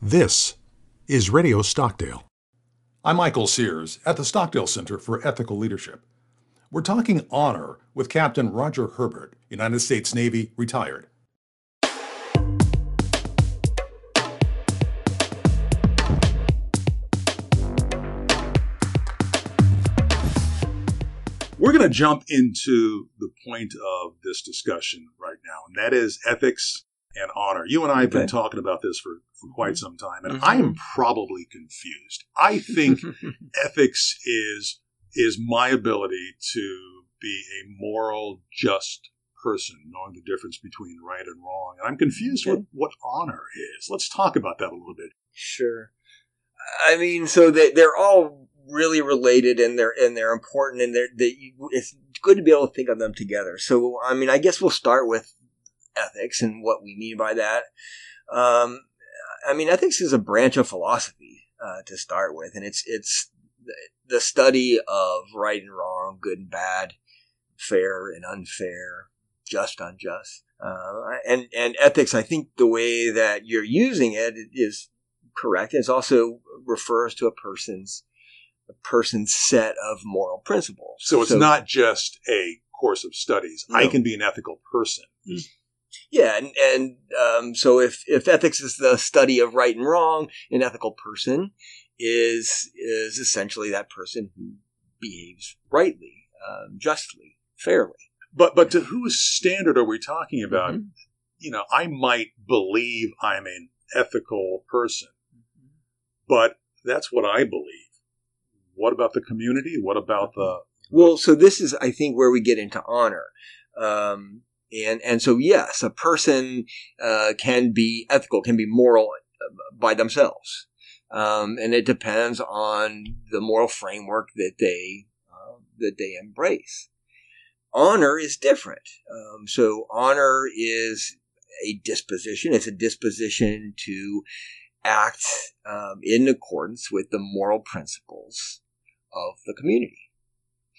This is Radio Stockdale. I'm Michael Sears at the Stockdale Center for Ethical Leadership. We're talking honor with Captain Roger Herbert, United States Navy, retired. We're going to jump into the point of this discussion right now, and that is ethics and honor. You and I have been talking about this for, for quite some time, and Mhm. I am probably confused. I think ethics is is my ability to be a moral, just person, knowing the difference between right and wrong. And I'm confused Okay. with what honor is. Let's talk about that a little bit. Sure. I mean, so they they're all really related and they're and they're important and they're they, it's good to be able to think of them together. So I mean, I guess we'll start with ethics and what we mean by that. Um, I mean, ethics is a branch of philosophy uh, to start with, and it's it's the- study of right and wrong, good and bad, fair and unfair, just unjust. Uh, and and ethics, I think the way that you're using it is correct. It also refers to a person's a person's set of moral principles. So it's not just a course of studies. I can be an ethical person. Yeah, and, and um, so if, if ethics is the study of right and wrong, an ethical person is is essentially that person who behaves rightly, um, justly, fairly. But but to whose standard are we talking about? Mhm. You know, I might believe I'm an ethical person, but that's what I believe. What about the community? What about the Well, so this is, I think, where we get into honor. Um, and, and so, yes, a person uh, can be ethical, can be moral uh, by themselves. Um, and it depends on the moral framework that they, uh, that they embrace. Honor is different. Um, so honor is a disposition. It's a disposition to act um, in accordance with the moral principles of the community.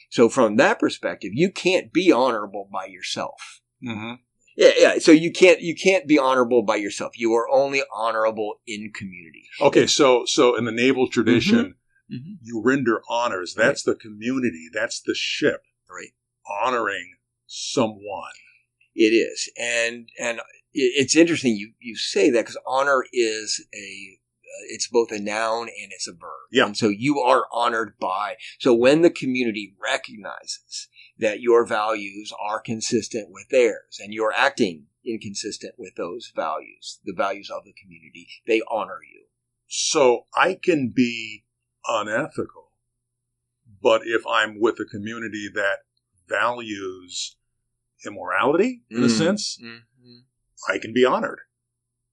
So from that perspective, you can't be honorable by yourself. Mhm. Yeah, yeah. So you can't you can't be honorable by yourself. You are only honorable in community. Okay, so so in the naval tradition, Mhm. you render honors. That's the community. That's the ship Right. honoring someone. It is, and and it's interesting you you say that because honor is a uh, it's both a noun and it's a verb. Yeah. And so you are honored by. So when the community recognizes that your values are consistent with theirs and you're acting inconsistent with those values, the values of the community, they honor you. So I can be unethical, but if I'm with a community that values immorality, in a Mm. sense, I can be honored.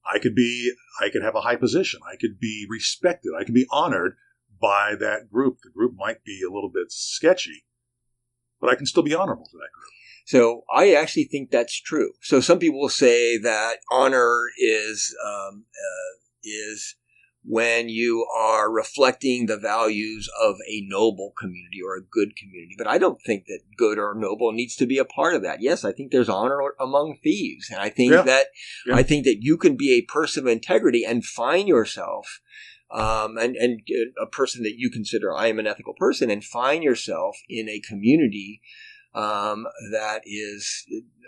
I could be, I could have a high position. I could be respected. I can be honored by that group. The group might be a little bit sketchy, but I can still be honorable to that group. So I actually think that's true. So some people say that honor is um, uh, is when you are reflecting the values of a noble community or a good community. But I don't think that good or noble needs to be a part of that. Yes, I think there's honor among thieves, and I think Yeah. that Yeah. I think that you can be a person of integrity and find yourself. Um, and, and a person that you consider I am an ethical person and find yourself in a community um, that is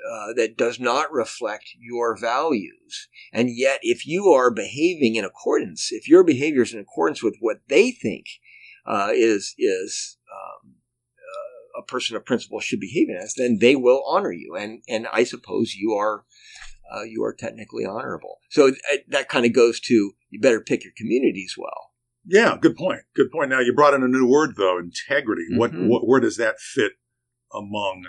uh, that does not reflect your values. And yet, if you are behaving in accordance, if your behavior is in accordance with what they think uh, is is um, uh, a person of principle should behave as, then they will honor you. And and I suppose you are. Uh, you are technically honorable. So that kind of goes to you better pick your communities well. Yeah, good point. Good point. Now you brought in a new word though, integrity. What, Mhm. what where does that fit among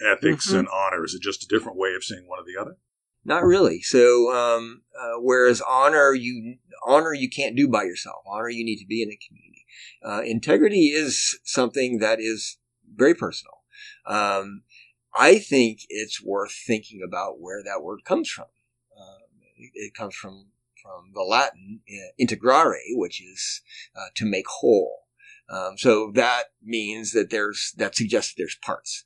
ethics Mhm. and honor? Is it just a different way of saying one or the other? Not really. So, um, uh, whereas honor you honor you can't do by yourself. Honor you need to be in a community. Uh, integrity is something that is very personal. Um, I think it's worth thinking about where that word comes from. Um, it, it comes from from the Latin uh, integrare, which is uh, to make whole. Um, so that means that there's that suggests that there's parts.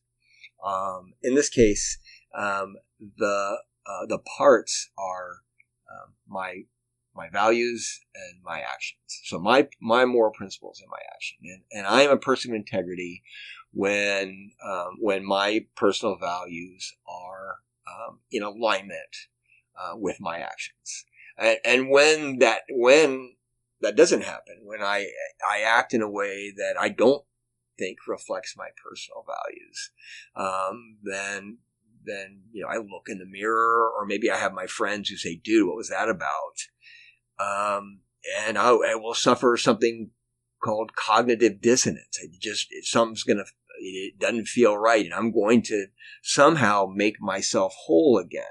Um, in this case, um, the uh, the parts are um, my my values and my actions. So my my moral principles and my action, and, and I am a person of integrity when um, when my personal values are um, in alignment uh, with my actions, and, and when that when that doesn't happen, when I I act in a way that I don't think reflects my personal values, um, then then you know I look in the mirror, or maybe I have my friends who say, "Dude, what was that about?" Um, and I, I, will suffer something called cognitive dissonance. It just something's gonna it doesn't feel right, and I'm going to somehow make myself whole again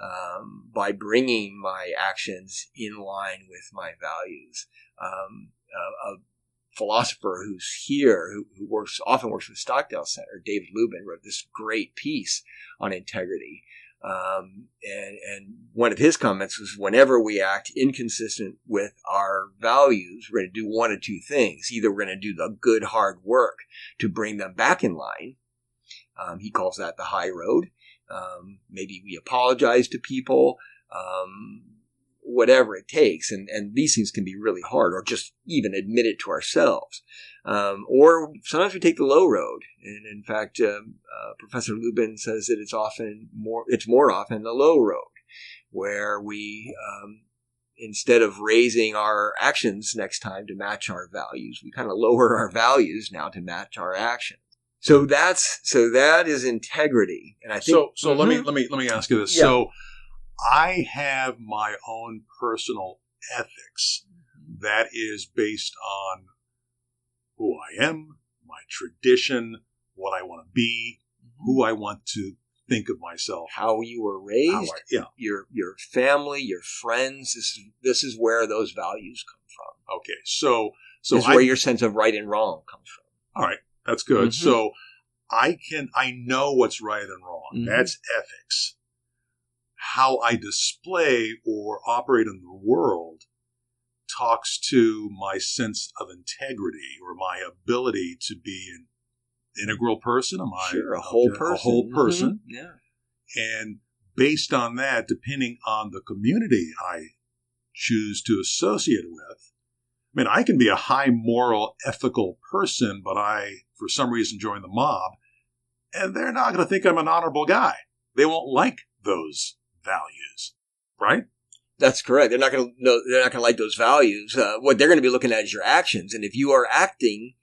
um, by bringing my actions in line with my values. Um, a, a, philosopher who's here, who, who, works often works with Stockdale Center, David Luban, wrote this great piece on integrity. Um, and, and one of his comments was whenever we act inconsistent with our values, we're going to do one of two things. Either we're going to do the good hard work to bring them back in line. Um, he calls that the high road. Um, maybe we apologize to people, um, whatever it takes. And, and these things can be really hard or just even admit it to ourselves. Um, or sometimes we take the low road. And in fact, um, uh, Professor Luban says that it's often more, it's more often the low road where we, um, instead of raising our actions next time to match our values, we kind of lower our values now to match our actions. So that's so that is integrity, and I think so. So mm-hmm. let me mm-hmm. let me let me ask you this. Yeah. So I have my own personal ethics mm-hmm. that is based on who I am, my tradition, what I want to be, mm-hmm. who I want to think of myself, how you were raised, I, yeah, your your family, your friends. This is this is where those values come from. Okay, so so this is I, where your sense of right and wrong comes from. All right, that's good. Mm-hmm. So I can I know what's right and wrong. Mm-hmm. That's ethics. How I display or operate in the world talks to my sense of integrity or my ability to be an integral person. Am I sure, a whole a, person? A whole person. Mm-hmm. Yeah. And based on that, depending on the community I choose to associate with, I mean, I can be a high moral, ethical person, but I, for some reason, join the mob, and they're not going to think I'm an honorable guy. They won't like those values, right? That's correct. They're not going to know. They're not going to like those values. Uh, what they're going to be looking at is your actions, and if you are acting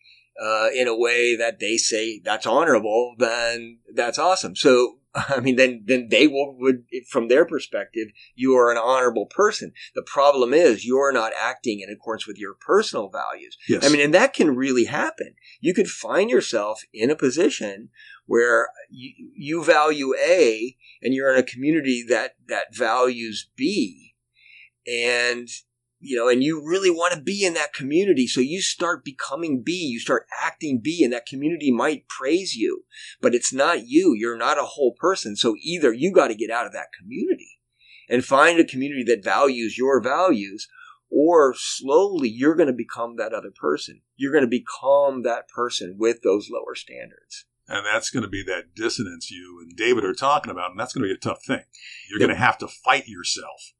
uh, in a way that they say that's honorable, then that's awesome. So, I mean, then then they will would from their perspective, you are an honorable person. The problem is you're not acting in accordance with your personal values. Yes. I mean, and that can really happen. You could find yourself in a position where you, you value A, and you're in a community that that values B and you know, and you really want to be in that community. So you start becoming B, you start acting B, and that community might praise you, but it's not you. You're not a whole person. So either you got to get out of that community and find a community that values your values, or slowly you're going to become that other person. You're going to become that person with those lower standards. And that's going to be that dissonance you and David are talking about, and that's going to be a tough thing. You're going to have to fight yourself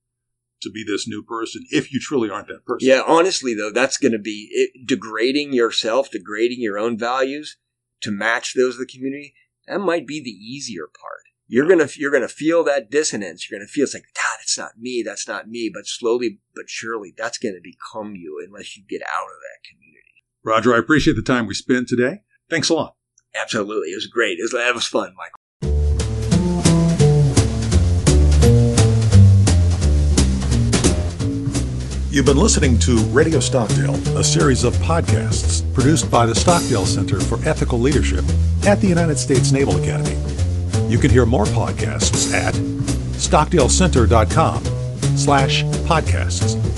to be this new person if you truly aren't that person. Yeah, honestly though, that's going to be it, degrading yourself, degrading your own values to match those of the community. That might be the easier part. You're gonna you're gonna feel that dissonance. You're gonna feel it's like, God, it's not me. That's not me. But slowly but surely, that's gonna become you unless you get out of that community. Roger, I appreciate the time we spent today. Thanks a lot. Absolutely, it was great. It was, that was fun, Michael. You've been listening to Radio Stockdale, a series of podcasts produced by the Stockdale Center for Ethical Leadership at the United States Naval Academy. You can hear more podcasts at stockdalecenter.com slash podcasts.